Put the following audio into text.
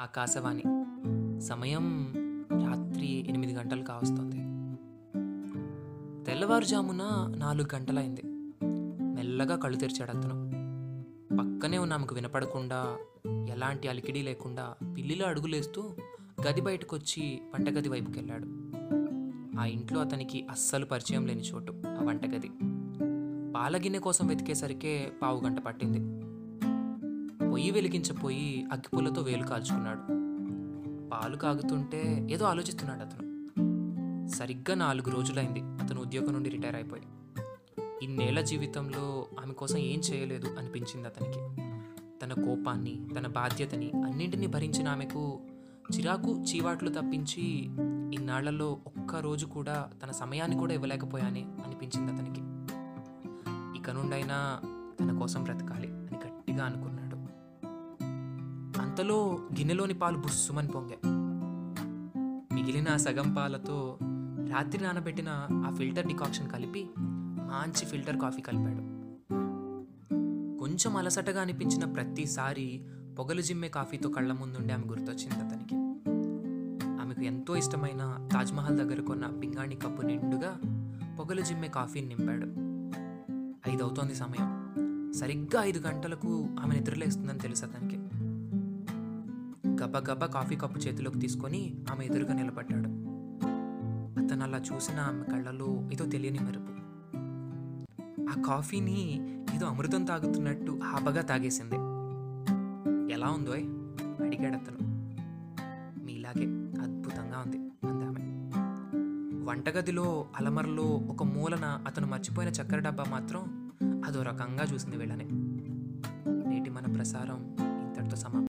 ఆకాశవాణి. సమయం రాత్రి ఎనిమిది గంటలు కావస్తుంది. తెల్లవారుజామున నాలుగు గంటలైంది. మెల్లగా కళ్ళు తెరిచాడు అతను. పక్కనే ఉన్న ఆమెకు వినపడకుండా ఎలాంటి అలికిడి లేకుండా పిల్లిలో అడుగులేస్తూ గది బయటకు వచ్చి వంటగది వైపుకి వెళ్ళాడు ఆ ఇంట్లో అతనికి అస్సలు పరిచయం లేని చోటు ఆ వంటగది. పాలగిన్నె కోసం వెతికేసరికే పావు గంట పట్టింది. పొయ్యి వెలిగించపోయి అగ్గిపుల్లతో వేలు కాల్చుకున్నాడు. పాలు కాగుతుంటే ఏదో ఆలోచిస్తున్నాడు అతను. సరిగ్గా నాలుగు రోజులైంది అతను ఉద్యోగం నుండి రిటైర్ అయిపోయి. ఇన్నేళ్ళ జీవితంలో ఆమె కోసం ఏం చేయలేదు అనిపించింది అతనికి. తన కోపాన్ని తన బాధ్యతని అన్నింటినీ భరించిన ఆమెకు చిరాకు చీవాట్లు తప్పించి ఇన్నాళ్ళలో ఒక్క రోజు కూడా తన సమయాన్ని కూడా ఇవ్వలేకపోయానే అనిపించింది అతనికి. ఇక నుండైనా తన కోసం బ్రతకాలి అని గట్టిగా అనుకున్నాడు. అంతలో గిన్నెలోని పాలు బుస్సుమని పొంగే. మిగిలిన సగం పాలతో రాత్రి నానబెట్టిన ఆ ఫిల్టర్ డికాక్షన్ కలిపి మంచి ఫిల్టర్ కాఫీ కలిపాడు. కొంచెం అలసటగా అనిపించిన ప్రతిసారి పొగలు జిమ్మే కాఫీతో కళ్ళ ముందుండి ఆమె గుర్తొచ్చింది అతనికి. ఆమెకు ఎంతో ఇష్టమైన తాజ్మహల్ దగ్గర కొన్న పింగాణి కప్పు నిండుగా పొగలు జిమ్మే కాఫీని నింపాడు. ఐదవుతోంది సమయం. సరిగ్గా ఐదు గంటలకు ఆమె నిద్రలేస్తుందని తెలుసు అతనికి. గబగబా కాఫీ కప్పు చేతిలోకి తీసుకొని ఆమె ఎదురుగా నిలబడ్డాడు. అతను అలా చూసిన ఆమె కళ్ళలో ఏదో తెలియని మెరుపు. ఆ కాఫీని ఏదో అమృతం తాగుతున్నట్టు ఆపగా తాగేసింది. ఎలా ఉందో అడిగాడు అతను. మీలాగే అద్భుతంగా ఉంది అందామె వంటగదిలో అలమరలో ఒక మూలన అతను మర్చిపోయిన చక్కెర డబ్బా మాత్రం అదో రకంగా చూసింది వీళ్ళని. నేటి మన ప్రసారం ఇంతటితో సమాప్తం.